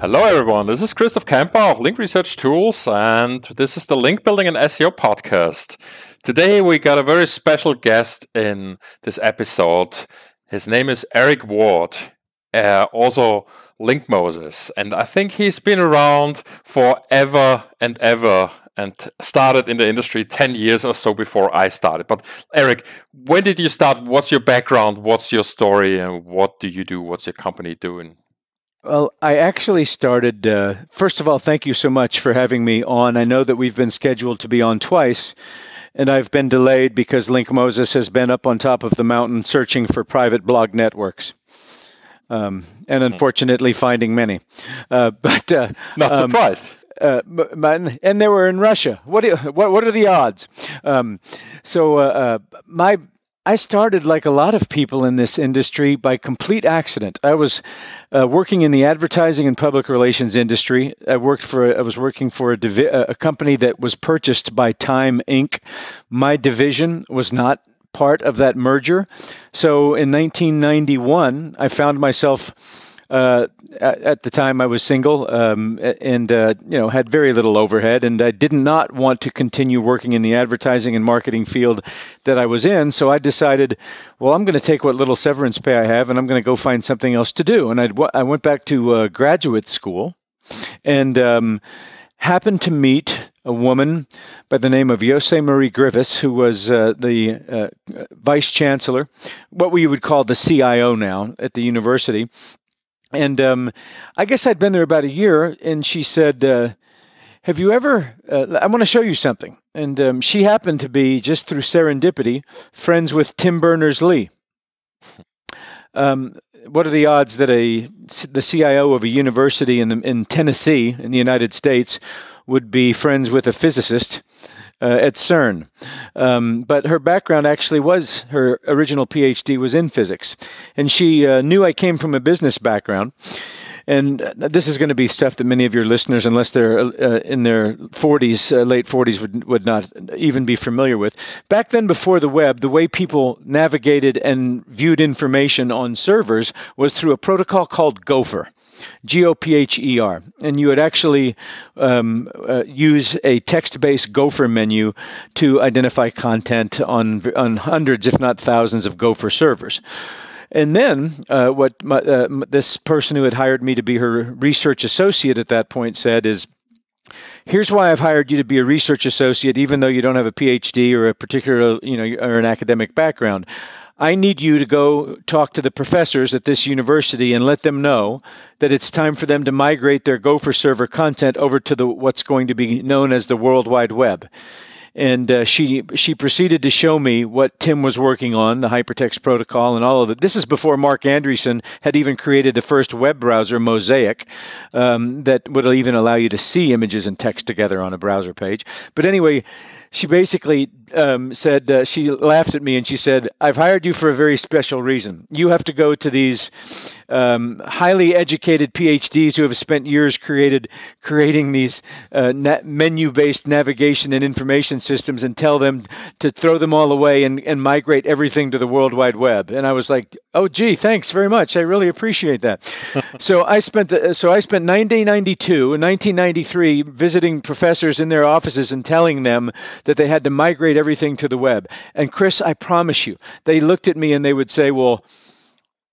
Hello, everyone. This is Christoph Cemper of Link Research Tools, and this is the Link Building and SEO podcast. Today, we got a very special guest in this episode. His name is Eric Ward, uh, also Link Moses, and I think he's been around forever and ever and started in the industry 10 years or so before I started. But Eric, when did you start? What's your background? What's your story? And what do you do? What's your company doing? Well, I actually started. Uh, first of all, thank you so much for having me on. I know that we've been scheduled to be on twice, and I've been delayed because Link Moses has been up on top of the mountain searching for private blog networks. Um, and hmm. unfortunately, finding many. Uh, but uh, not um, surprised. Uh, and they were in Russia. What, you, what, what are the odds? Um, so uh, uh, my I started like a lot of people in this industry by complete accident. I was uh, working in the advertising and public relations industry. I worked for I was working for a, divi- a company that was purchased by Time Inc. My division was not part of that merger. So in 1991, I found myself uh, at, at, the time I was single um, and uh, you know had very little overhead, and I did not want to continue working in the advertising and marketing field that I was in. So I decided, well, I'm going to take what little severance pay I have, and I'm going to go find something else to do. And I'd, I went back to uh, graduate school, and um, happened to meet a woman by the name of Jose Marie Grivis, who was uh, the uh, vice chancellor, what we would call the CIO now at the university. And um, I guess I'd been there about a year, and she said, uh, Have you ever? Uh, I want to show you something. And um, she happened to be, just through serendipity, friends with Tim Berners Lee. Um, what are the odds that a the CIO of a university in the, in Tennessee in the United States would be friends with a physicist uh, at CERN. Um, but her background actually was her original PhD was in physics, and she uh, knew I came from a business background. And this is going to be stuff that many of your listeners, unless they're uh, in their 40s, uh, late 40s, would would not even be familiar with. Back then, before the web, the way people navigated and viewed information on servers was through a protocol called Gopher. G O P H E R, and you would actually um, uh, use a text-based Gopher menu to identify content on on hundreds, if not thousands, of Gopher servers. And then, uh, what my, uh, this person who had hired me to be her research associate at that point said is, here's why I've hired you to be a research associate, even though you don't have a PhD or a particular, you know, or an academic background. I need you to go talk to the professors at this university and let them know that it's time for them to migrate their Gopher server content over to the what's going to be known as the World Wide Web. And uh, she she proceeded to show me what Tim was working on, the hypertext protocol, and all of it. This is before Marc Andreessen had even created the first web browser, Mosaic, um, that would even allow you to see images and text together on a browser page. But anyway, she basically um, said uh, she laughed at me and she said, "I've hired you for a very special reason. You have to go to these um, highly educated PhDs who have spent years created creating these uh, na- menu-based navigation and information systems and tell them to throw them all away and, and migrate everything to the World Wide Web." And I was like, "Oh, gee, thanks very much. I really appreciate that." so I spent the, so I spent 1992 and 1993 visiting professors in their offices and telling them that they had to migrate everything to the web. And Chris, I promise you, they looked at me and they would say, "Well,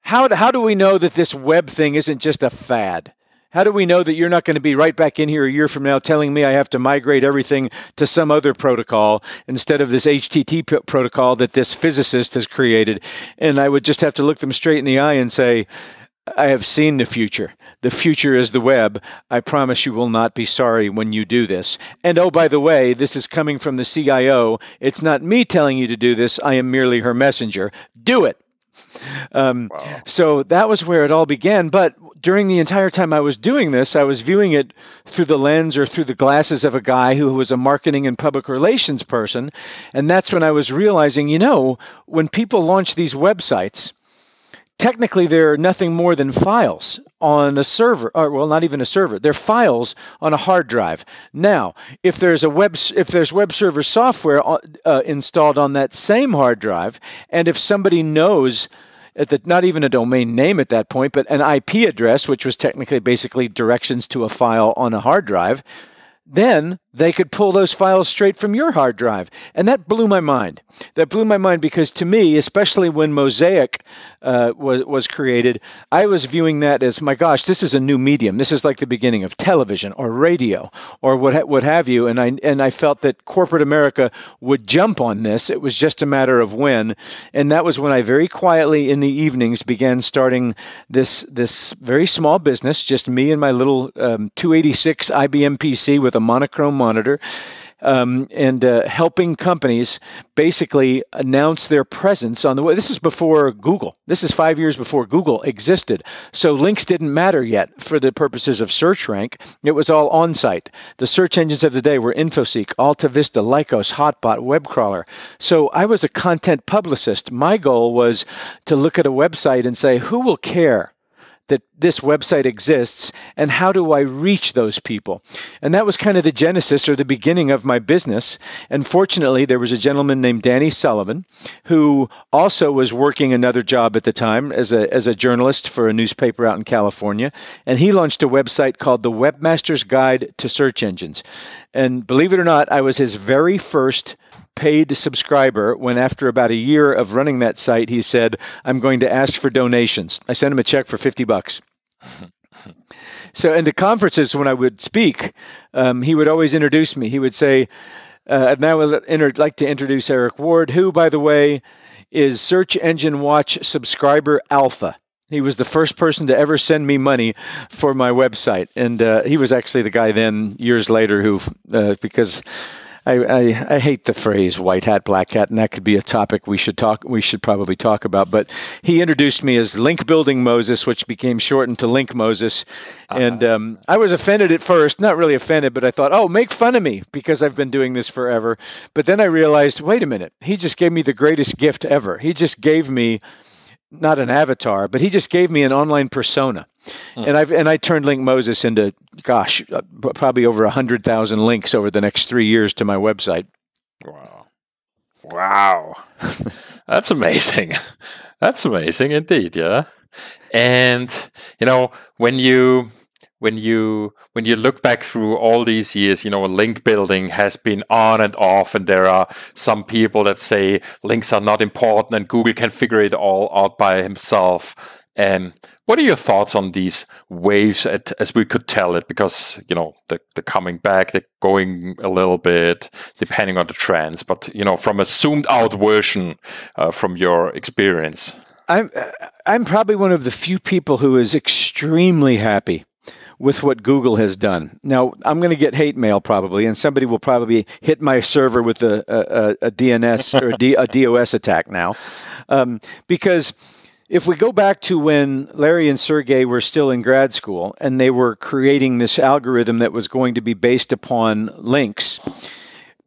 how how do we know that this web thing isn't just a fad?" How do we know that you're not going to be right back in here a year from now telling me I have to migrate everything to some other protocol instead of this HTTP protocol that this physicist has created? And I would just have to look them straight in the eye and say, I have seen the future. The future is the web. I promise you will not be sorry when you do this. And oh, by the way, this is coming from the CIO. It's not me telling you to do this. I am merely her messenger. Do it. Um, wow. So that was where it all began. But during the entire time I was doing this, I was viewing it through the lens or through the glasses of a guy who was a marketing and public relations person. And that's when I was realizing, you know, when people launch these websites, technically they're nothing more than files on a server or well not even a server. They're files on a hard drive. Now if there's a web if there's web server software uh, uh installed on that same hard drive and if somebody knows the not even a domain name at that point, but an IP address, which was technically basically directions to a file on a hard drive, then they could pull those files straight from your hard drive. And that blew my mind. That blew my mind because to me, especially when Mosaic uh, was, was created, I was viewing that as, my gosh, this is a new medium. This is like the beginning of television or radio or what, ha- what have you. And I, and I felt that corporate America would jump on this. It was just a matter of when. And that was when I very quietly in the evenings began starting this, this very small business, just me and my little um, 286 IBM PC with a monochrome monitor um, and uh, helping companies basically announce their presence on the way. This is before Google. This is five years before Google existed. So links didn't matter yet for the purposes of search rank. It was all on site. The search engines of the day were InfoSeek, AltaVista, Lycos, Hotbot, WebCrawler. So I was a content publicist. My goal was to look at a website and say, who will care? That this website exists and how do I reach those people? And that was kind of the genesis or the beginning of my business. And fortunately, there was a gentleman named Danny Sullivan who also was working another job at the time as a, as a journalist for a newspaper out in California. And he launched a website called The Webmaster's Guide to Search Engines. And believe it or not, I was his very first paid subscriber when after about a year of running that site he said i'm going to ask for donations. I sent him a check for 50 bucks. So in the conferences when i would speak um, he would always introduce me. He would say uh, and i would inter- like to introduce eric ward who by the way is search engine watch subscriber alpha. He was the first person to ever send me money for my website, and uh, he was actually the guy then years later who, uh, because I, I, I, hate the phrase white hat, black hat, and that could be a topic we should talk. We should probably talk about. But he introduced me as Link Building Moses, which became shortened to Link Moses, uh-huh. and um, I was offended at first. Not really offended, but I thought, oh, make fun of me because I've been doing this forever. But then I realized, wait a minute, he just gave me the greatest gift ever. He just gave me not an avatar, but he just gave me an online persona. Mm. And I've and I turned Link Moses into gosh, uh, probably over a hundred thousand links over the next three years to my website. Wow, wow, that's amazing. That's amazing indeed. Yeah, and you know when you when you when you look back through all these years you know link building has been on and off and there are some people that say links are not important and google can figure it all out by himself. And what are your thoughts on these waves at, as we could tell it? Because you know they're, coming back they're going a little bit depending on the trends but you know from a zoomed out version uh, from your experience. I'm I'm probably one of the few people who is extremely happy with what Google has done. Now, I'm going to get hate mail probably, and somebody will probably hit my server with a, a, a DNS or a, D, a, DOS attack now, um, because if we go back to when Larry and Sergey were still in grad school and they were creating this algorithm that was going to be based upon links,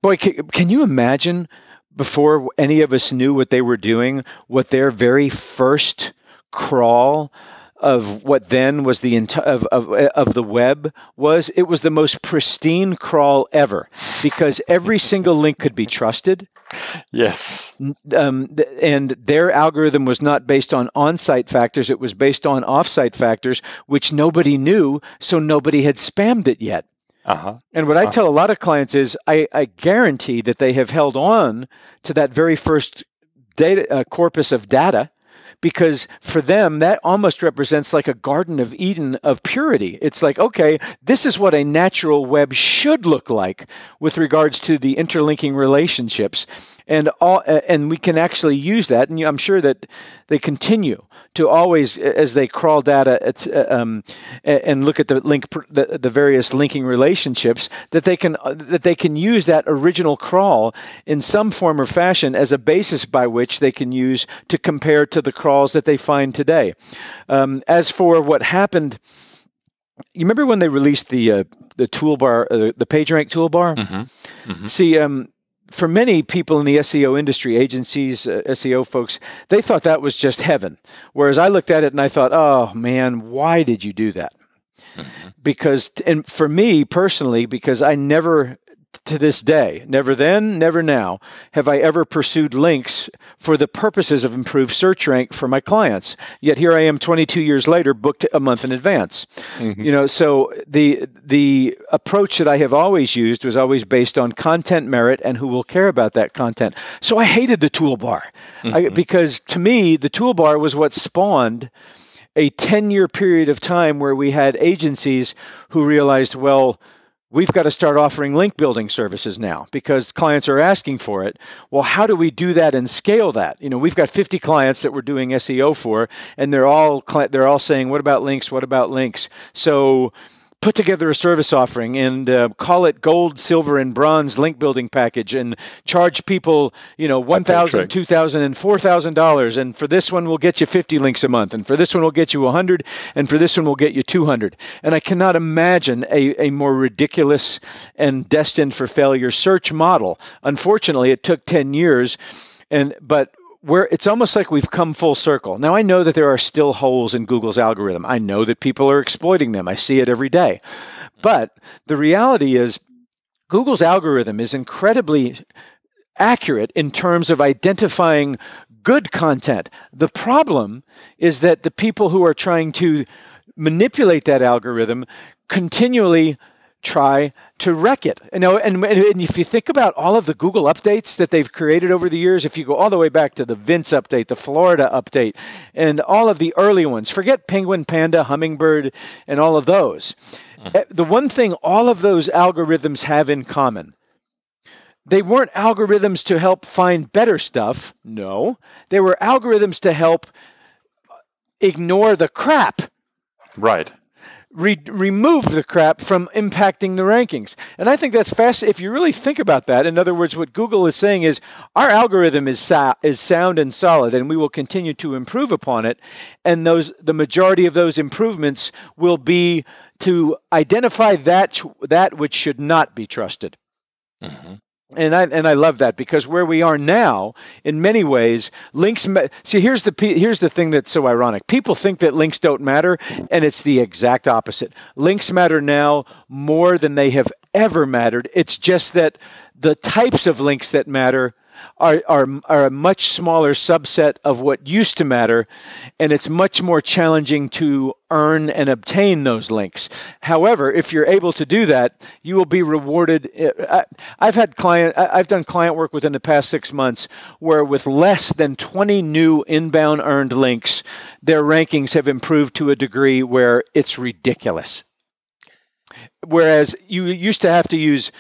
boy, can, can you imagine? Before any of us knew what they were doing, what their very first crawl of what then was the enti- of, of, of the web was it was the most pristine crawl ever because every single link could be trusted yes um, and their algorithm was not based on on-site factors it was based on off-site factors which nobody knew so nobody had spammed it yet uh-huh. And what I uh-huh. tell a lot of clients is I, I, guarantee that they have held on to that very first data uh, corpus of data because for them that almost represents like a garden of eden of purity. It's like okay this is what a natural web should look like with regards to the interlinking relationships. And all and we can actually use that and i'm sure that they continue to always, as they crawl data at, uh, um, and look at the link, the, the, various linking relationships, that they can that they can use that original crawl in some form or fashion as a basis by which they can use to compare to the crawls that they find today. Um, as for what happened you remember when they released the uh, the toolbar, uh, the PageRank toolbar? Mm-hmm. Mm-hmm. See, um, for many people in the SEO industry, agencies, uh, SEO folks, they thought that was just heaven. Whereas I looked at it and I thought, oh man, why did you do that? Mm-hmm. Because, and for me personally, because I never to this day, never then, never now, have I ever pursued links for the purposes of improved search rank for my clients. Yet here I am 22 years later, booked a month in advance. Mm-hmm. You know, so the the approach that I have always used was always based on content merit and who will care about that content. So I hated the toolbar mm-hmm. I, because to me the toolbar was what spawned a 10 year period of time where we had agencies who realized, well, we've got to start offering link building services now because clients are asking for it. Well, how do we do that and scale that? You know, we've got 50 clients that we're doing SEO for, and they're all they're all saying, "What about links? What about links?" So put together a service offering and uh, call it gold, silver, and bronze link building package and charge people, you know, one thousand, two thousand, and four thousand dollars. And for this one, we'll get you fifty links a month, and for this one, we'll get you a hundred, and for this one, we'll get you two hundred. And I cannot imagine a, a more ridiculous and destined for failure search model. Unfortunately, it took ten years. And but where it's almost like we've come full circle. Now I know that there are still holes in Google's algorithm. I know that people are exploiting them. I see it every day. But the reality is Google's algorithm is incredibly accurate in terms of identifying good content. The problem is that the people who are trying to manipulate that algorithm continually try to wreck it. You know, and, and if you think about all of the Google updates that they've created over the years, if you go all the way back to the Vince update, the Florida update, and all of the early ones, forget Penguin, Panda, Hummingbird, and all of those. Mm-hmm. The one thing all of those algorithms have in common they weren't algorithms to help find better stuff. No, they were algorithms to help ignore the crap. Right re- remove the crap from impacting the rankings. And I think that's fast. If you really think about that, in other words, what Google is saying is our algorithm is is sound and solid, and we will continue to improve upon it. And those the majority of those improvements will be to identify that that which should not be trusted. Mm-hmm and I and I love that because where we are now, in many ways, links. See, here's the here's the thing that's so ironic. People think that links don't matter, and it's the exact opposite. Links matter now more than they have ever mattered. It's just that the types of links that matter are, are, are a much smaller subset of what used to matter, and it's much more challenging to earn and obtain those links. However, if you're able to do that, you will be rewarded. I, have had client, I've done client work within the past six months where with less than 20 new inbound earned links, their rankings have improved to a degree where it's ridiculous. Whereas you used to have to use,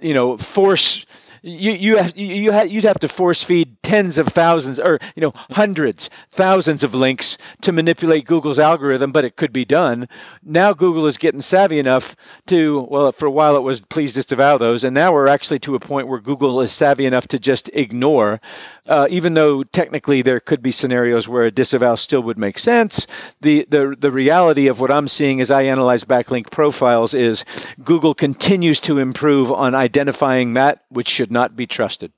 you know, force you you have, you ha- you'd have to force feed tens of thousands or you know hundreds thousands of links to manipulate Google's algorithm but it could be done. Now Google is getting savvy enough to well for a while it was please disavow those and now we're actually to a point where Google is savvy enough to just ignore uh, even though technically there could be scenarios where a disavow still would make sense, the, the, the reality of what I'm seeing as I analyze backlink profiles is Google continues to improve on identifying that which should not be trusted.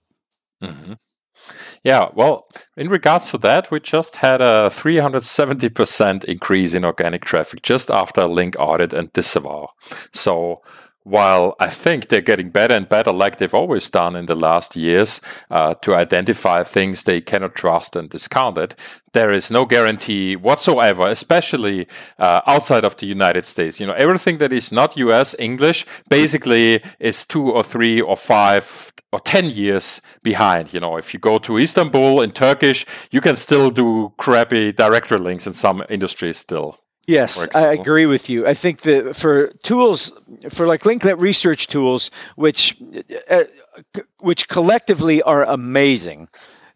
Mm-hmm. Yeah, well, in regards to that, we just had a 370% increase in organic traffic just after a link audit and disavow. So while I think they're getting better and better, like they've always done in the last years, uh, to identify things they cannot trust and discount it, there is no guarantee whatsoever, especially uh, outside of the United States. You know, everything that is not US English basically is two or three or five or 10 years behind. You know, if you go to Istanbul in Turkish, you can still do crappy directory links in some industries still. Yes, I agree with you. I think that for tools, for like linklet research tools, which uh, which collectively are amazing,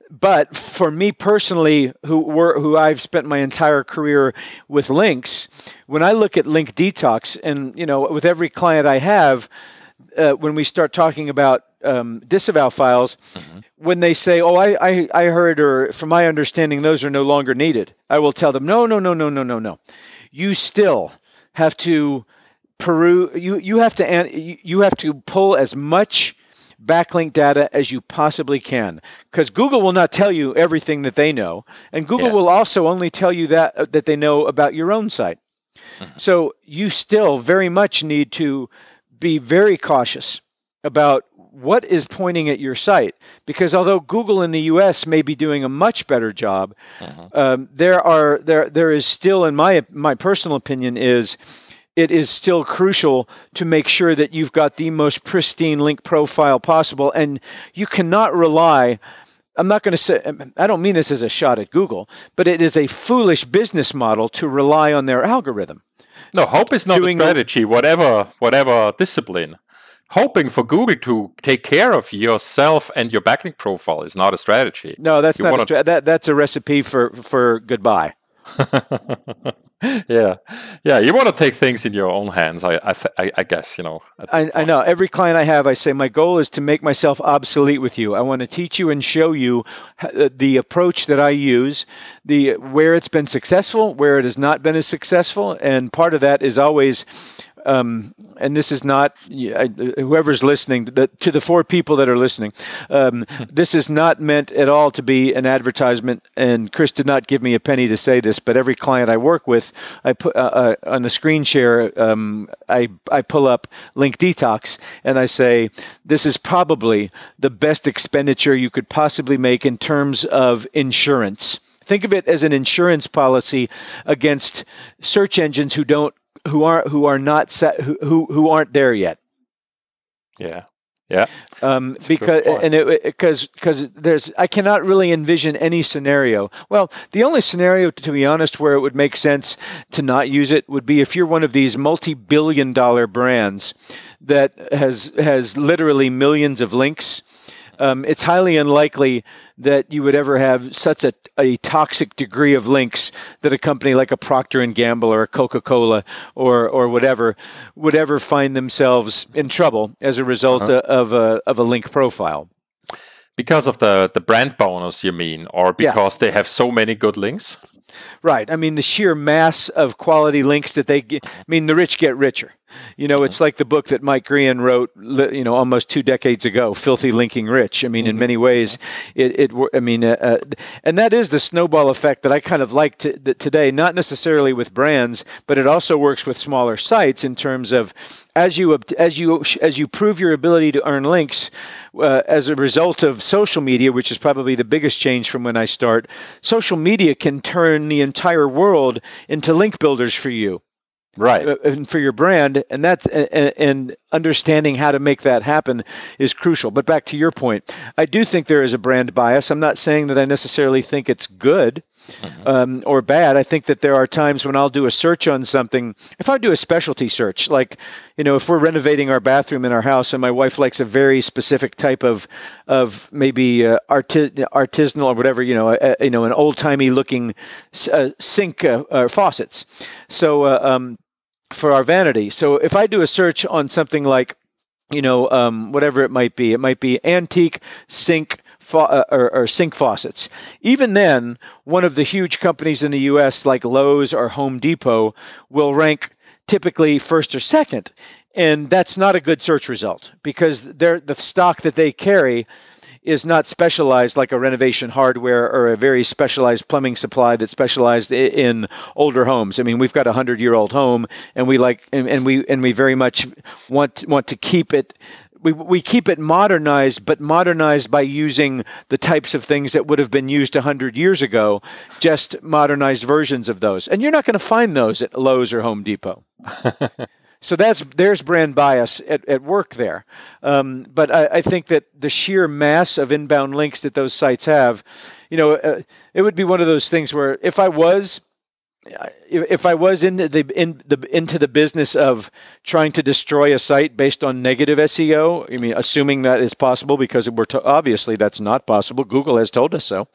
but for me personally, who were who I've spent my entire career with links, when I look at link detox, and you know, with every client I have, uh, when we start talking about um, disavow files, mm-hmm. when they say, "Oh, I, I I heard," or from my understanding, those are no longer needed, I will tell them, "No, no, no, no, no, no, no." You still have to peruse you you have to you have to pull as much backlink data as you possibly can because Google will not tell you everything that they know and Google yeah. will also only tell you that uh, that they know about your own site. Mm-hmm. So you still very much need to be very cautious about what is pointing at your site because although Google in the U.S. may be doing a much better job, uh-huh. um, there are there there is still, in my my personal opinion, is it is still crucial to make sure that you've got the most pristine link profile possible, and you cannot rely. I'm not going to say, I don't mean this as a shot at Google, but it is a foolish business model to rely on their algorithm. No, hope is not a strategy, whatever whatever discipline hoping for Google to take care of yourself and your backlink profile is not a strategy. No, that's you not wanna... a stra- that that's a recipe for for goodbye. yeah, yeah. You want to take things in your own hands. I, I, I guess you know. I, I, know. Every client I have, I say my goal is to make myself obsolete with you. I want to teach you and show you uh, the approach that I use, the where it's been successful, where it has not been as successful, and part of that is always um, and this is not whoever's listening the, to the four people that are listening. Um, this is not meant at all to be an advertisement. And Chris did not give me a penny to say this, but every client I work with, I put uh, uh, on the screen share. Um, I I pull up Link Detox and I say this is probably the best expenditure you could possibly make in terms of insurance. Think of it as an insurance policy against search engines who don't who aren't who are not set who who, who aren't there yet. Yeah. Yeah. Um, because and it because because there's I cannot really envision any scenario. Well, the only scenario, to be honest, where it would make sense to not use it would be if you're one of these multi-billion-dollar brands that has has literally millions of links. Um, it's highly unlikely that you would ever have such a, a toxic degree of links that a company like a Procter and Gamble or a Coca-Cola or or whatever would ever find themselves in trouble as a result uh-huh. of a of a link profile. Because of the the brand bonus, you mean, or because yeah. they have so many good links? Right. I mean, the sheer mass of quality links that they get. I mean, the rich get richer. You know, it's like the book that Mike Grehan wrote, you know, almost two decades ago, "Filthy Linking Rich." I mean, in mm-hmm. many ways, it. it I mean, uh, uh, and that is the snowball effect that I kind of like to, today. Not necessarily with brands, but it also works with smaller sites in terms of as you as you as you prove your ability to earn links uh, as a result of social media, which is probably the biggest change from when I start. Social media can turn the entire world into link builders for you right. Uh, and for your brand and that's and understanding how to make that happen is crucial. But back to your point i do think there is a brand bias. I'm not saying that i necessarily think it's good mm-hmm. um, or bad i think that there are times when i'll do a search on something if i do a specialty search like you know if we're renovating our bathroom in our house and my wife likes a very specific type of of maybe uh, arti- artisanal or whatever you know a, you know an old timey looking uh, sink uh, faucets so uh, um, for our vanity. So if I do a search on something like, you know, um, whatever it might be, it might be antique sink. Uh, or, or, sink faucets. Even then, one of the huge companies in the U.S. like Lowe's or Home Depot will rank typically first or second, and that's not a good search result because the stock that they carry is not specialized like a renovation hardware or a very specialized plumbing supply that's specialized in older homes. I mean, we've got a hundred year old home, and we like and, and we and we very much want want to keep it we, we keep it modernized, but modernized by using the types of things that would have been used 100 years ago, just modernized versions of those. And you're not going to find those at Lowe's or Home Depot. So that's there's brand bias at, at work there. Um, but I, I, think that the sheer mass of inbound links that those sites have, you know, uh, it would be one of those things where if I was if I was in the in the into the business of trying to destroy a site based on negative SEO, I mean, assuming that is possible because we're to, obviously that's not possible. Google has told us so.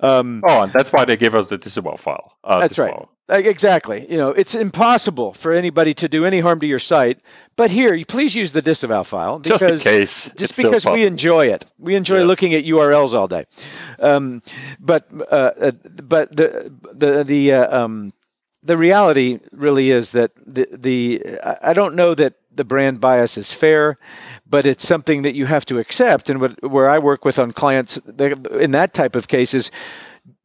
Um, oh, and that's why they give us the disavow file. Uh, that's disavow. right. Exactly. You know, it's impossible for anybody to do any harm to your site. But here, please use the disavow file because just in case. Just because we enjoy it, we enjoy yeah. looking at URLs all day. Um, but uh, uh, but the the the uh, um, the reality really is that the the I don't know that the brand bias is fair, but it's something that you have to accept. And what, where I work with on clients in that type of cases,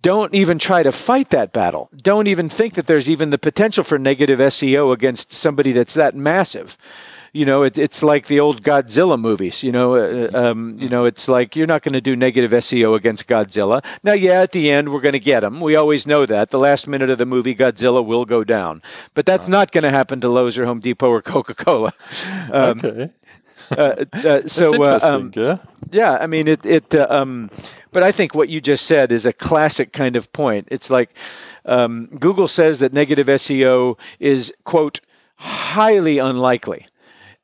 don't even try to fight that battle. Don't even think that there's even the potential for negative SEO against somebody that's that massive. you know, it, it's like the old Godzilla movies. You know, uh, um, you know, it's like you're not going to do negative SEO against Godzilla. Now, yeah, at the end we're going to get him. We always know that. The last minute of the movie, Godzilla will go down, but that's not going to happen to Lowe's or Home Depot or Coca-Cola. Um, okay. uh, uh, so uh, um, yeah. yeah, I mean it. It. Uh, um, but I think what you just said is a classic kind of point. It's like um, Google says that negative SEO is quote highly unlikely.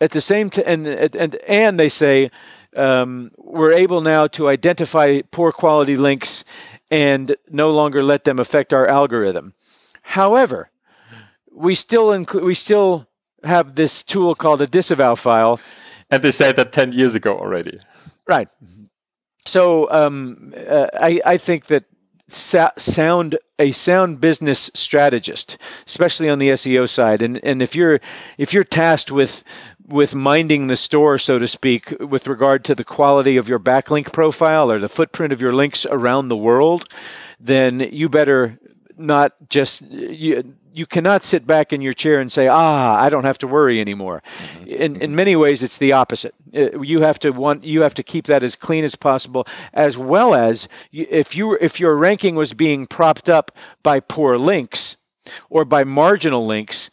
At the same time, and, and and they say um, we're able now to identify poor quality links and no longer let them affect our algorithm. However, we still include we still have this tool called a disavow file. And they said that 10 years ago already. Right. So um, uh, I, I think that sound a sound business strategist, especially on the SEO side, and and if you're if you're tasked with with minding the store, so to speak, with regard to the quality of your backlink profile or the footprint of your links around the world, then you better not just you, you cannot sit back in your chair and say, "Ah, I don't have to worry anymore." Mm-hmm. In in many ways, it's the opposite. Uh, you have to want you have to keep that as clean as possible, as well as if you if your ranking was being propped up by poor links or by marginal links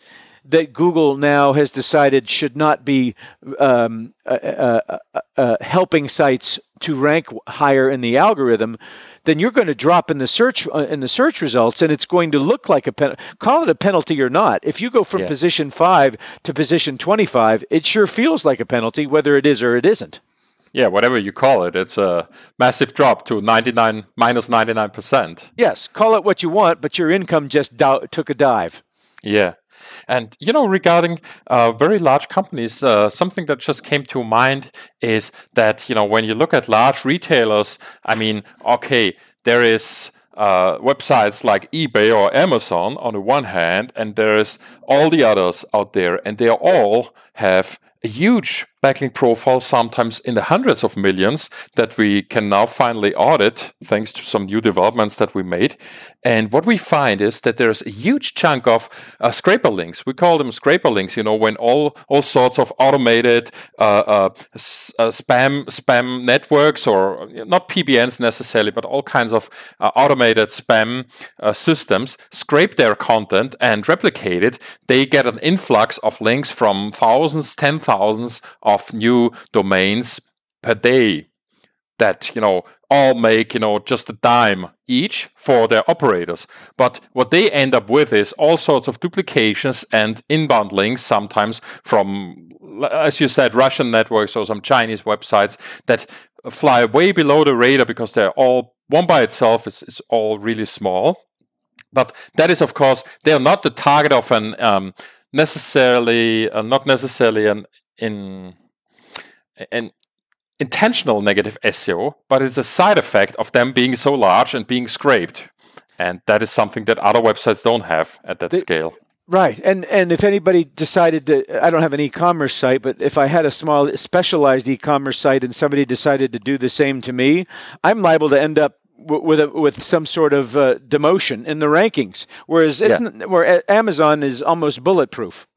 that Google now has decided should not be um, uh, uh, uh, uh helping sites to rank higher in the algorithm then you're going to drop in the search uh, in the search results, and it's going to look like a pen. Call it a penalty or not. If you go from yeah. position five to position 25, it sure feels like a penalty, whether it is or it isn't. Yeah, whatever you call it, it's a massive drop to 99 minus minus 99 percent. Yes, call it what you want, but your income just do- took a dive. Yeah. And you know, regarding uh, very large companies, uh, something that just came to mind is that you know when you look at large retailers, I mean, okay, there is uh, websites like eBay or Amazon on the one hand, and there's all the others out there, and they all have a huge backlink profile, sometimes in the hundreds of millions, that we can now finally audit thanks to some new developments that we made. And what we find is that there's a huge chunk of uh, scraper links. We call them scraper links. You know, when all all sorts of automated uh, uh, s- uh, spam spam networks, or not PBNs necessarily, but all kinds of uh, automated spam uh, systems scrape their content and replicate it, they get an influx of links from thousands, ten thousands of new domains per day that you know all make you know just a dime each for their operators. But what they end up with is all sorts of duplications and inbound links sometimes from as you said russian networks or some chinese websites that fly way below the radar because they're all one by itself is, is all really small. But that is of course they are not the target of an um, necessarily uh, not necessarily an in an intentional negative SEO, but it's a side effect of them being so large and being scraped. And that is something that other websites don't have at that scale. Right, and and if anybody decided to, I don't have an e-commerce site, but if I had a small specialized e-commerce site and somebody decided to do the same to me, I'm liable to end up with a, with some sort of uh, demotion in the rankings. Whereas yeah. where Amazon is almost bulletproof.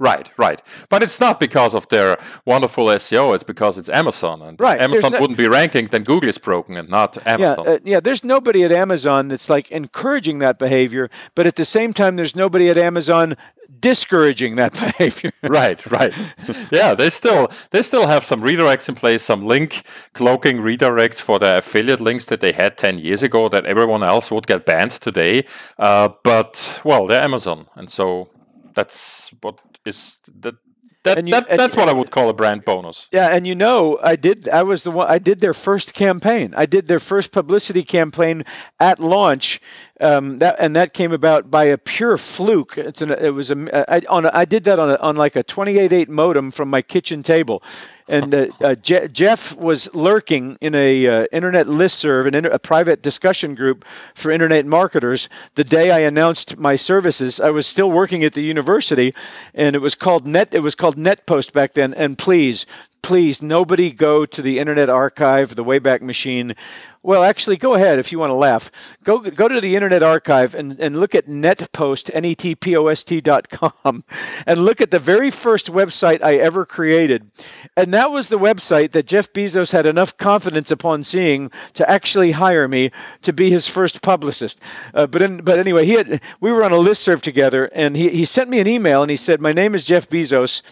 Right, right. But it's not because of their wonderful SEO. It's because it's Amazon. And right. Amazon no, wouldn't be ranking, then Google is broken and not Amazon. Yeah, uh, yeah, there's nobody at Amazon that's like encouraging that behavior, but at the same time, there's nobody at Amazon discouraging that behavior. right, right. Yeah, they still they still have some redirects in place, some link cloaking redirects for the affiliate links that they had 10 years ago that everyone else would get banned today. Uh, but, well, they're Amazon. And so that's what is that that, you, that that's what I would call a brand bonus. Yeah, and you know, I did. I was the one. I did their first campaign. I did their first publicity campaign at launch. Um, that and that came about by a pure fluke. It's an. It was a. I, on. A, I did that on a, on like a 28.8 modem from my kitchen table and uh, uh, Je- Jeff was lurking in a uh, internet listserv, an inter- a private discussion group for internet marketers. The day I announced my services, I was still working at the university, and it was called Net. It was called NetPost back then. And please please, nobody go to the Internet Archive, the Wayback Machine. Well, actually, go ahead if you want to laugh. Go go to the Internet Archive and, and look at netpost, N-E-T-P-O-S-T dot com, and look at the very first website I ever created. And that was the website that Jeff Bezos had enough confidence upon seeing to actually hire me to be his first publicist. Uh, but in, but anyway, he had we were on a list serve together, and he, he sent me an email and he said, "My name is Jeff Bezos."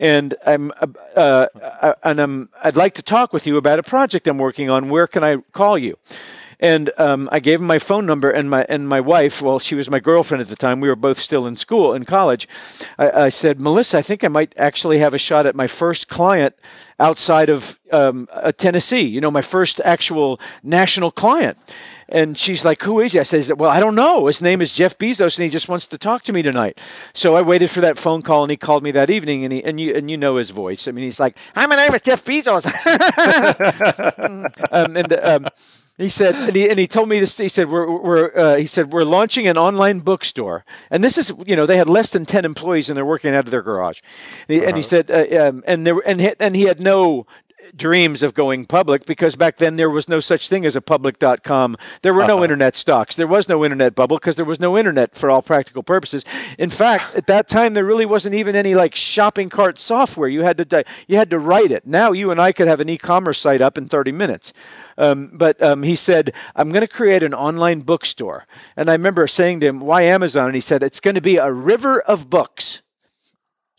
And I'm uh, uh, and I'm I'd like to talk with you about a project I'm working on. Where can I call you? And um, I gave him my phone number and my and my wife. Well, she was my girlfriend at the time. We were both still in school in college. I, I said, Melissa, I think I might actually have a shot at my first client outside of um, uh, Tennessee. You know, my first actual national client. And she's like, Who is he? I said, Well, I don't know. His name is Jeff Bezos and he just wants to talk to me tonight. So I waited for that phone call and he called me that evening and he and you and you know his voice. I mean he's like, Hi, my name is Jeff Bezos. um, and um, he said, and he, and he told me this. He said, we're, we're uh, he said, we're launching an online bookstore, and this is, you know, they had less than ten employees and they're working out of their garage, and he, uh-huh. and he said, uh, um, and there, and he, and he had no dreams of going public because back then there was no such thing as a public.com. There were uh-huh. no internet stocks. There was no internet bubble because there was no internet for all practical purposes. In fact, at that time there really wasn't even any like shopping cart software. You had to you had to write it. Now you and I could have an e-commerce site up in 30 minutes. Um, but um, he said, I'm going to create an online bookstore. And I remember saying to him, Why Amazon? And he said, It's going to be a river of books.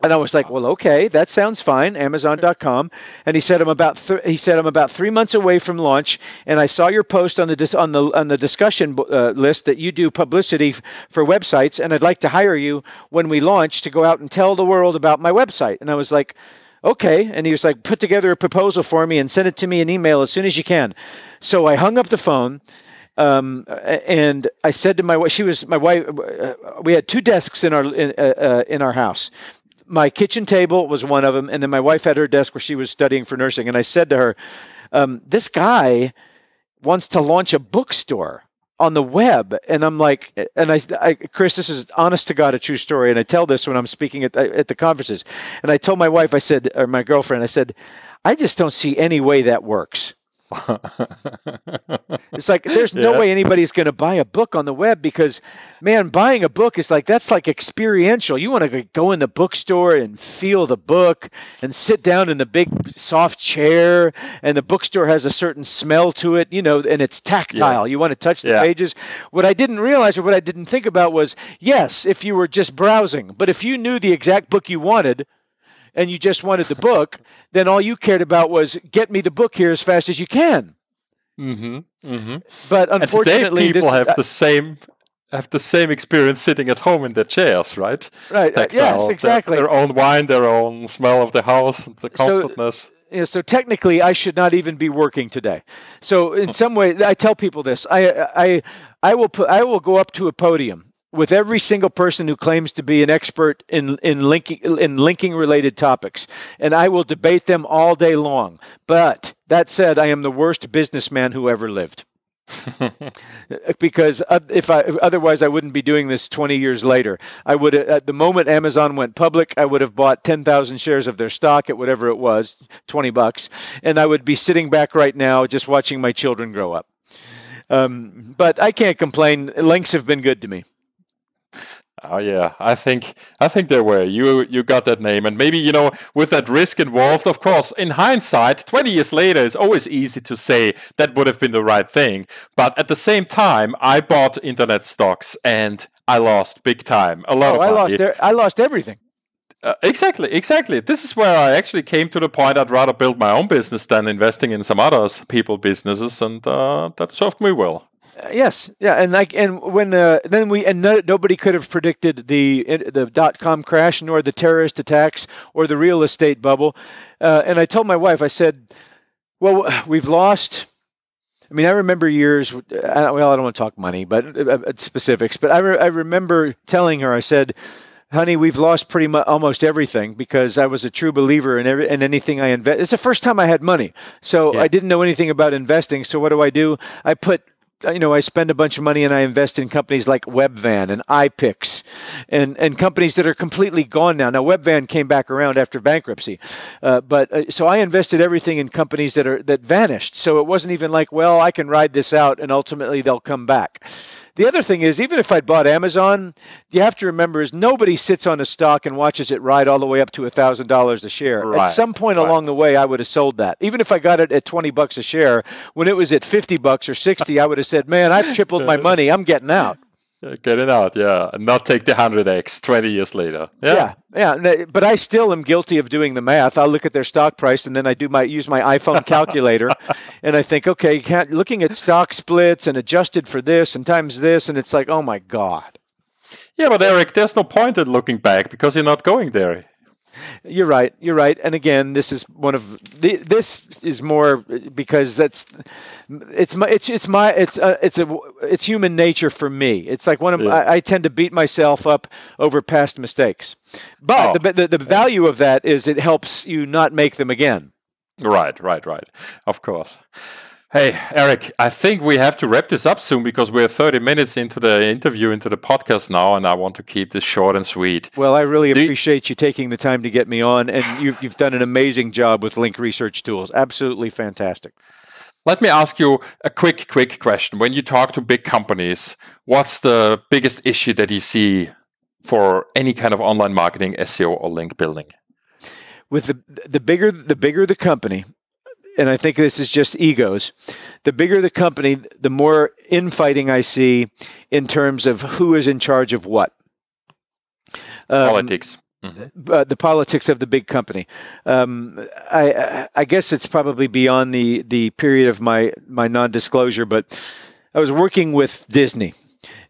And I was like, well, okay, that sounds fine. Amazon.com. And he said, I'm about th- he said I'm about three months away from launch. And I saw your post on the dis- on the on the discussion uh, list that you do publicity f- for websites, and I'd like to hire you when we launch to go out and tell the world about my website. And I was like, okay. And he was like, put together a proposal for me and send it to me in email as soon as you can. So I hung up the phone. Um, and I said to my wife, she was my wife. Uh, we had two desks in our in, uh, uh in our house my kitchen table was one of them, and then my wife had her desk where she was studying for nursing. And I said to her, um, "This guy wants to launch a bookstore." on the web and i'm like and I, I, chris this is honest to god a true story and i tell this when i'm speaking at, at the conferences and i told my wife i said or my girlfriend i said i just don't see any way that works it's like there's no yeah. way anybody's going to buy a book on the web because man buying a book is like that's like experiential you want to go in the bookstore and feel the book and sit down in the big soft chair and the bookstore has a certain smell to it you know and it's tactile yeah. you want to touch the yeah. pages what i didn't realize or what i didn't think about was yes if you were just browsing but if you knew the exact book you wanted and you just wanted the book, then all you cared about was get me the book here as fast as you can. Mm-hmm. Mm-hmm. But unfortunately, and people this, have the same have the same experience sitting at home in their chairs, right? Right. Uh, yes, exactly. Their, their, own wine, their own smell of the house, the comfortness. So, yeah, so technically, I should not even be working today. So in some way, I tell people this: I I I will put I will go up to a podium with every single person who claims to be an expert in, in linking in linking related topics and I will debate them all day long. But that said, I am the worst businessman who ever lived. because if I otherwise I wouldn't be doing this 20 years later. I would at the moment Amazon went public, I would have bought 10,000 shares of their stock at whatever it was, 20 bucks, and I would be sitting back right now just watching my children grow up. Um, but I can't complain. Links have been good to me. Oh yeah, I think I think there were you you got that name, and maybe you know with that risk involved. Of course, in hindsight, twenty years later, it's always easy to say that would have been the right thing. But at the same time, I bought internet stocks and I lost big time. A lot oh, of I money. lost. I lost everything. Uh, exactly, exactly. This is where I actually came to the point I'd rather build my own business than investing in some others people businesses, and uh, that served me well. Uh, yes, yeah, and like, and when uh, then we and no, nobody could have predicted the the dot com crash, nor the terrorist attacks, or the real estate bubble. Uh, and I told my wife, I said, "Well, we've lost." I mean, I remember years. Uh, I well, I don't want to talk money, but uh, specifics. But I, re- I remember telling her, I said, honey, we've lost pretty much almost everything because I was a true believer in every in anything I invest. It's the first time I had money, so yeah. I didn't know anything about investing. So what do I do? I put you know, I spend a bunch of money and I invest in companies like Webvan and iPix, and and companies that are completely gone now. Now Webvan came back around after bankruptcy, uh, but uh, so I invested everything in companies that are that vanished. So it wasn't even like, well, I can ride this out and ultimately they'll come back. The other thing is, even if I'd bought Amazon, you have to remember is nobody sits on a stock and watches it ride all the way up to thousand dollars a share. Right, at some point right. along the way, I would have sold that. Even if I got it at twenty bucks a share, when it was at fifty bucks or sixty, I would have said, "Man, I've tripled my money. I'm getting out." Get it out, yeah, and not take the hundred x twenty years later. Yeah. yeah, yeah. But I still am guilty of doing the math. I'll look at their stock price and then I do my use my iPhone calculator, and I think, okay, can't, looking at stock splits and adjusted for this and times this, and it's like, oh my god. Yeah, but Eric, there's no point in looking back because you're not going there. You're right. You're right. And again, this is one of this is more because that's it's my it's it's my it's uh, it's a it's human nature for me. It's like one of yeah. I, I, tend to beat myself up over past mistakes, but oh. the, the the value of that is it helps you not make them again. Right. Right. Right. Of course. Hey, Eric, I think we have to wrap this up soon because we're 30 minutes into the interview, into the podcast now, and I want to keep this short and sweet. Well, I really Do appreciate you taking the time to get me on, and you've, you've done an amazing job with Link Research Tools. Absolutely fantastic. Let me ask you a quick, quick question. When you talk to big companies, what's the biggest issue that you see for any kind of online marketing, SEO, or link building? With the the bigger the bigger the company, and I think this is just egos. The bigger the company, the more infighting I see in terms of who is in charge of what. Um, politics. Mm-hmm. Uh, the politics of the big company. Um, I, I guess it's probably beyond the, the period of my, my non-disclosure, but I was working with Disney,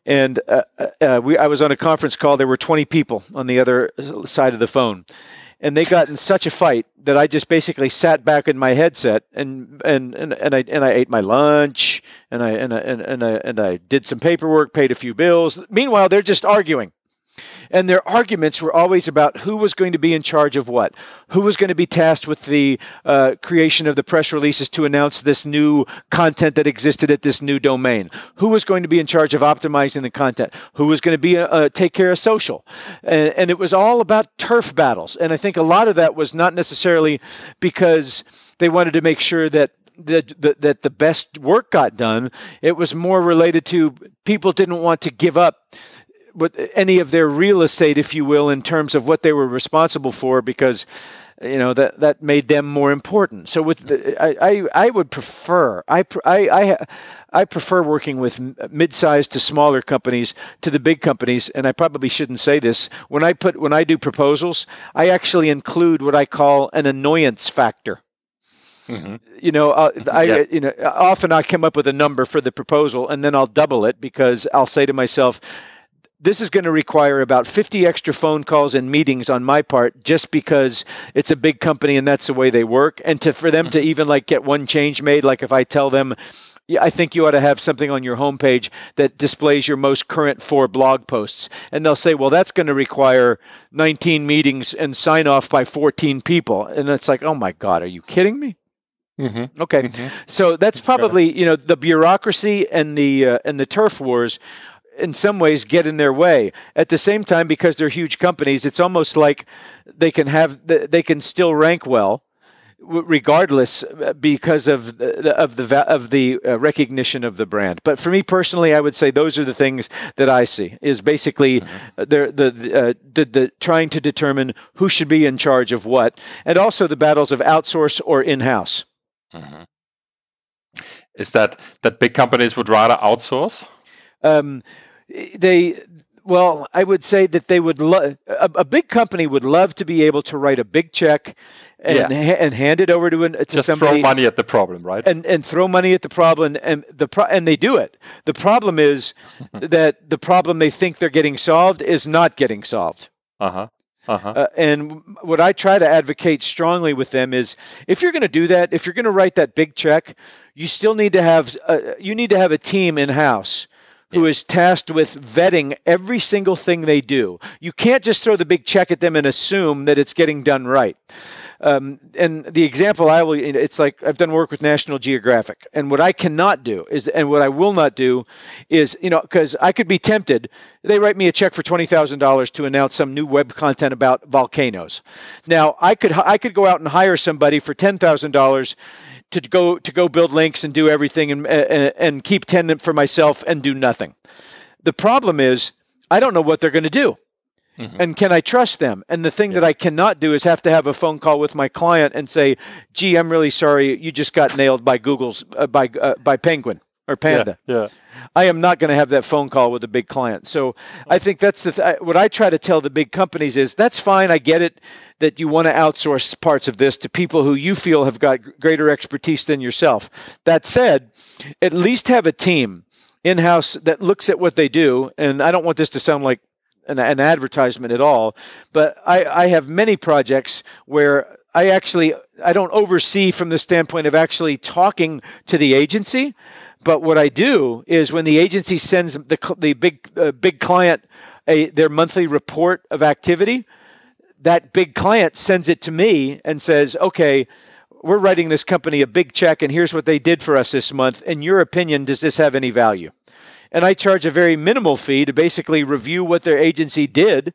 and uh, uh, we, I was on a conference call. There were 20 people on the other side of the phone, and they got in such a fight that I just basically sat back in my headset and and and, and I and I ate my lunch and I and I and, and I and I did some paperwork, paid a few bills. Meanwhile, they're just arguing. And their arguments were always about who was going to be in charge of what, who was going to be tasked with the uh, creation of the press releases to announce this new content that existed at this new domain, who was going to be in charge of optimizing the content, who was going to be uh, uh, take care of social, and, and it was all about turf battles. And I think a lot of that was not necessarily because they wanted to make sure that that, that the best work got done. It was more related to people didn't want to give up with any of their real estate, if you will, in terms of what they were responsible for, because you know that that made them more important. So with the, I, I I would prefer I I I. I prefer working with mid-sized to smaller companies to the big companies, and I probably shouldn't say this. When I put when I do proposals, I actually include what I call an annoyance factor. Mm-hmm. You know, uh, I yeah. you know often I come up with a number for the proposal, and then I'll double it because I'll say to myself, this is going to require about 50 extra phone calls and meetings on my part just because it's a big company and that's the way they work and to for them to even like get one change made like if i tell them I think you ought to have something on your homepage that displays your most current four blog posts. And they'll say, well, that's going to require 19 meetings and sign off by 14 people. And it's like, oh my God, are you kidding me? Mm-hmm. Okay, mm-hmm. so that's probably you know the bureaucracy and the uh, and the turf wars in some ways get in their way. At the same time, because they're huge companies, it's almost like they can have they can still rank well regardless uh, because of the of the of the uh, recognition of the brand but for me personally i would say those are the things that i see is basically mm-hmm. the the, uh, the, the trying to determine who should be in charge of what and also the battles of outsource or in-house mm-hmm. is that that big companies would rather outsource um, they well, I would say that they would love a, a, big company would love to be able to write a big check and yeah. ha- and hand it over to an to Just somebody. throw money at the problem, right? And and throw money at the problem, and the pro- and they do it. The problem is that the problem they think they're getting solved is not getting solved. Uh-huh. Uh-huh. Uh, and what I try to advocate strongly with them is, if you're going to do that, if you're going to write that big check, you still need to have uh, you need to have a team in house who is tasked with vetting every single thing they do. You can't just throw the big check at them and assume that it's getting done right. Um, and the example I will, it's like I've done work with National Geographic, and what I cannot do is, and what I will not do is, you know, because I could be tempted. They write me a check for twenty thousand dollars to announce some new web content about volcanoes. Now I could I could go out and hire somebody for ten thousand dollars to go to go build links and do everything and and, and keep ten for myself and do nothing. The problem is I don't know what they're going to do. Mm-hmm. And can I trust them? And the thing yeah. that I cannot do is have to have a phone call with my client and say, "Gee, I'm really sorry, you just got nailed by Google's uh, by uh, by Penguin or Panda." Yeah. yeah. I am not going to have that phone call with a big client. So I think that's the th- what I try to tell the big companies is that's fine. I get it that you want to outsource parts of this to people who you feel have got greater expertise than yourself. That said, at least have a team in house that looks at what they do. And I don't want this to sound like an, an advertisement at all, but I, I have many projects where I actually I don't oversee from the standpoint of actually talking to the agency, but what I do is when the agency sends the the big uh, big client a their monthly report of activity, that big client sends it to me and says, "Okay, we're writing this company a big check and here's what they did for us this month. In your opinion, does this have any value?" and I charge a very minimal fee to basically review what their agency did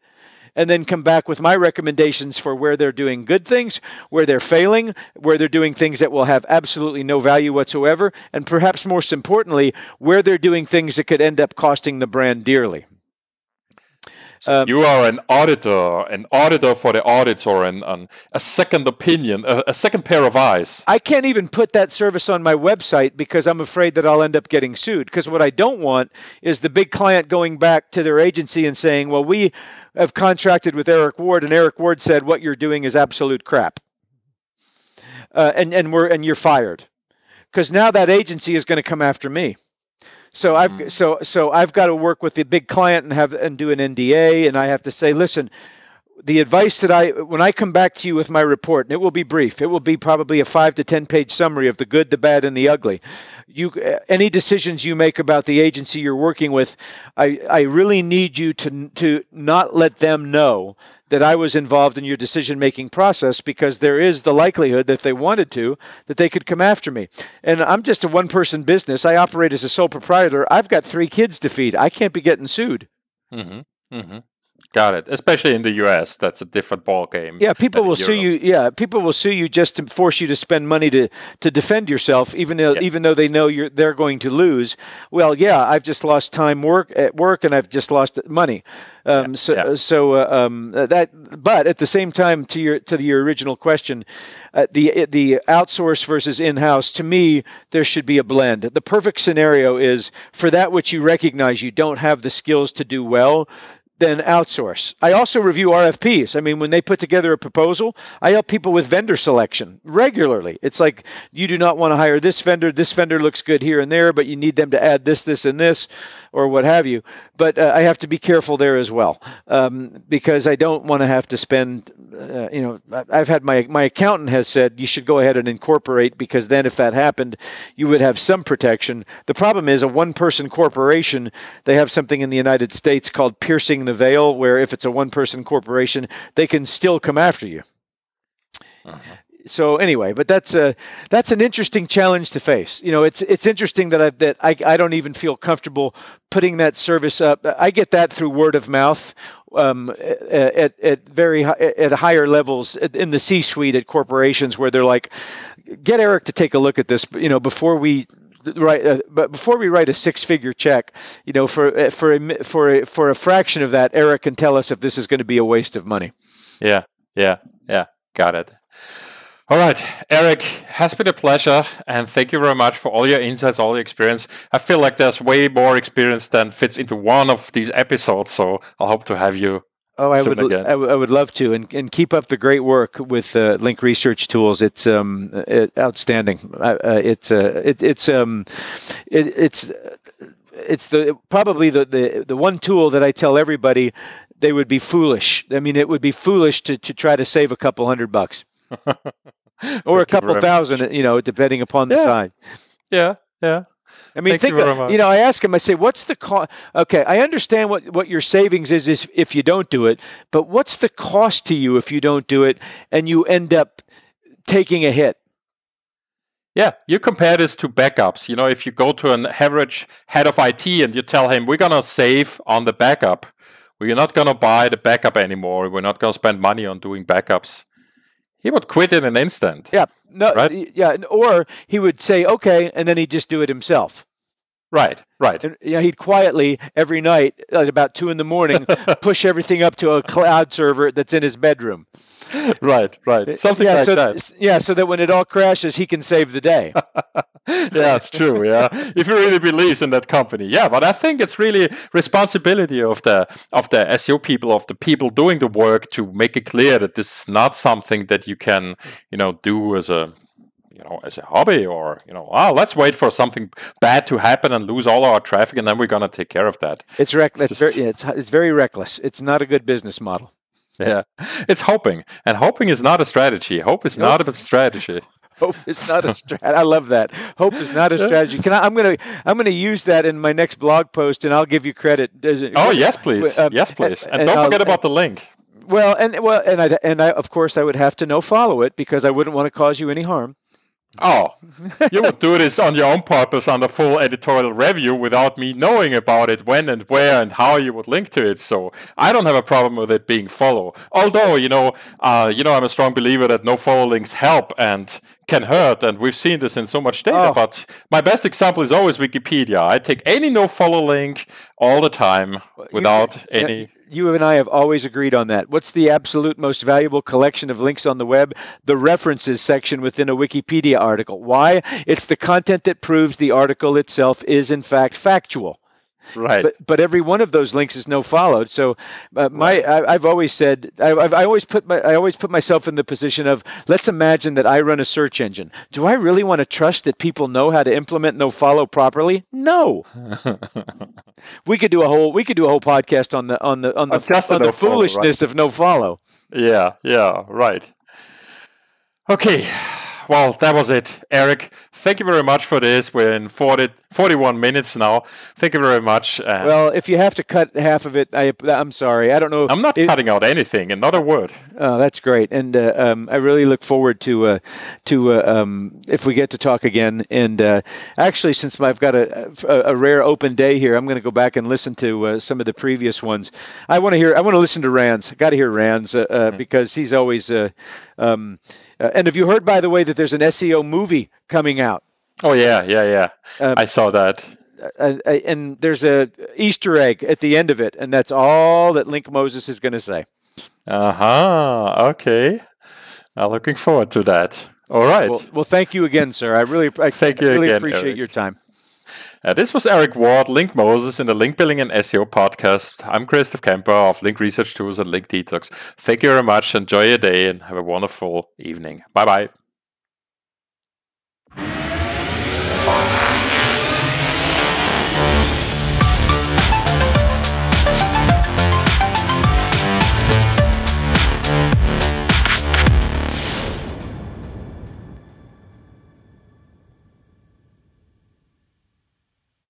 and then come back with my recommendations for where they're doing good things, where they're failing, where they're doing things that will have absolutely no value whatsoever, and perhaps most importantly, where they're doing things that could end up costing the brand dearly. Um, you are an auditor, an auditor for the auditor, and, and a second opinion, a, a, second pair of eyes. I can't even put that service on my website because I'm afraid that I'll end up getting sued. Because what I don't want is the big client going back to their agency and saying, "Well, we have contracted with Eric Ward, and Eric Ward said what you're doing is absolute crap," uh, and and we're and you're fired. Because now that agency is going to come after me. So I've mm-hmm. so so I've got to work with the big client and have and do an NDA, and I have to say, listen, the advice that I when I come back to you with my report, and it will be brief. It will be probably a five to ten page summary of the good, the bad, and the ugly. You any decisions you make about the agency you're working with, I I really need you to to not let them know that I was involved in your decision making process because there is the likelihood that if they wanted to, that they could come after me. And I'm just a one person business. I operate as a sole proprietor. I've got three kids to feed. I can't be getting sued. Mm-hmm. Mm-hmm. Got it. Especially in the U.S., that's a different ball game. Yeah, people will sue you. Yeah, people will sue you just to force you to spend money to to defend yourself, even though yeah. even though they know you're they're going to lose. Well, yeah, I've just lost time work at work, and I've just lost money. Um, yeah. So yeah. so uh, um, that, but at the same time, to your to your original question, uh, the the outsource versus in-house. To me, there should be a blend. The perfect scenario is for that which you recognize you don't have the skills to do well then outsource. I also review RFPs. I mean, when they put together a proposal, I help people with vendor selection regularly. It's like you do not want to hire this vendor. This vendor looks good here and there, but you need them to add this, this, and this, or what have you. But uh, I have to be careful there as well um, because I don't want to have to spend. Uh, you know, I've had my my accountant has said you should go ahead and incorporate because then if that happened, you would have some protection. The problem is a one-person corporation. They have something in the United States called piercing the veil, where if it's a one person corporation, they can still come after you. Uh-huh. So anyway, but that's a that's an interesting challenge to face. You know, it's it's interesting that I that I, I don't even feel comfortable putting that service up. I get that through word of mouth um, at at very at higher levels in the C-suite at corporations where they're like, get Eric to take a look at this. You know, before we Right, uh, but before we write a six-figure check, you know, for uh, for a, for a, for a fraction of that, Eric can tell us if this is going to be a waste of money. Yeah, yeah, yeah. Got it. All right, Eric, has been a pleasure, and thank you very much for all your insights, all your experience. I feel like there's way more experience than fits into one of these episodes, so I hope to have you Oh, I would, I, would love to, and, and keep up the great work with uh, Link Research Tools. It's um, it, outstanding. Uh, it's uh, it, it's um, it, it's it's the probably the, the the one tool that I tell everybody they would be foolish. I mean, it would be foolish to to try to save a couple hundred bucks, or a couple thousand, you know, depending upon the yeah. size. Yeah, yeah. I mean, Thank think you, you, know, I ask him, I say, what's the cost? Okay, I understand what, what your savings is, if, if you don't do it, but what's the cost to you if you don't do it and you end up taking a hit. Yeah, you compare this to backups. You know, if you go to an average head of IT and you tell him, we're going to save on the backup, we're not going to buy the backup anymore, we're not going to spend money on doing backups, he would quit in an instant. Yeah, no, right? yeah, or he would say, okay, and then he'd just do it himself. Right, right. And, you know, he'd quietly every night at about two in the morning push everything up to a cloud server that's in his bedroom. right, right. Eh, Something yeah, like so, that. Yeah, so that when it all crashes, he can save the day. yeah, it's true. Yeah, if he really believes in that company, yeah. But I think it's really responsibility of the of the SEO people, of the people doing the work, to make it clear that this is not something that you can, you know, do as a you know as a hobby or you know oh let's wait for something bad to happen and lose all our traffic and then we're going to take care of that it's reckless it's, very, it's, it's very reckless it's not a good business model yeah, it's hoping, and hoping is not a strategy. Hope is nope. not a strategy. Hope is not a strategy. I love that. Hope is not a strategy. Can I? I'm gonna I'm gonna use that in my next blog post, and I'll give you credit. It, oh yes, please. Um, yes, please. And, and don't forget I'll, about the link. Well, and well, and I and I of course I would have to no follow it because I wouldn't want to cause you any harm. Oh, you would do this on your own purpose on the full editorial review without me knowing about it, when and where and how you would link to it. So I don't have a problem with it being follow. Although you know, uh, you know, I'm a strong believer that no follow links help and can hurt, and we've seen this in so much data. Oh. But my best example is always Wikipedia. I take any no follow link all the time without you, any uh, you and I have always agreed on that. What's the absolute most valuable collection of links on the web? The references section within a Wikipedia article. Why? It's the content that proves the article itself is in fact factual. Right. But but every one of those links is no followed. So uh, my right. I, have always said I, I've, I always put my I always put myself in the position of let's imagine that I run a search engine. Do I really want to trust that people know how to implement no follow properly? No. we could do a whole we could do a whole podcast on the on the on the, on the foolishness follow, right? of no follow. Yeah. Yeah. Right. Okay well, that was it, Eric. Thank you very much for this. We're in 40, 41 minutes now. Thank you very much. Uh, well, if you have to cut half of it, I, am sorry. I don't know. I'm not cutting out anything, and not a word. Oh, that's great, and uh, um, I really look forward to uh, to uh, um, if we get to talk again. And uh, actually, since I've got a, a, a, rare open day here, I'm going to go back and listen to uh, some of the previous ones. I want to hear. I want to listen to Rands. Got to hear Rands mm-hmm. because he's always. Um, uh, and have you heard, by the way, that there's an SEO movie coming out? Oh yeah, yeah, yeah. Um, I saw that. Uh, uh, and there's a Easter egg at the end of it, and that's all that Link Moses is going to say. Uh huh. Okay. I'm looking forward to that. All right. Well, well, thank you again, sir. I really, I, thank you I really again, appreciate Eric. your time. Uh, this was Eric Ward, Link Moses in the Link Building and SEO podcast. I'm Christoph Cemper of Link Research Tools and Link Detox. Thank you very much. Enjoy your day and have a wonderful evening. Bye bye.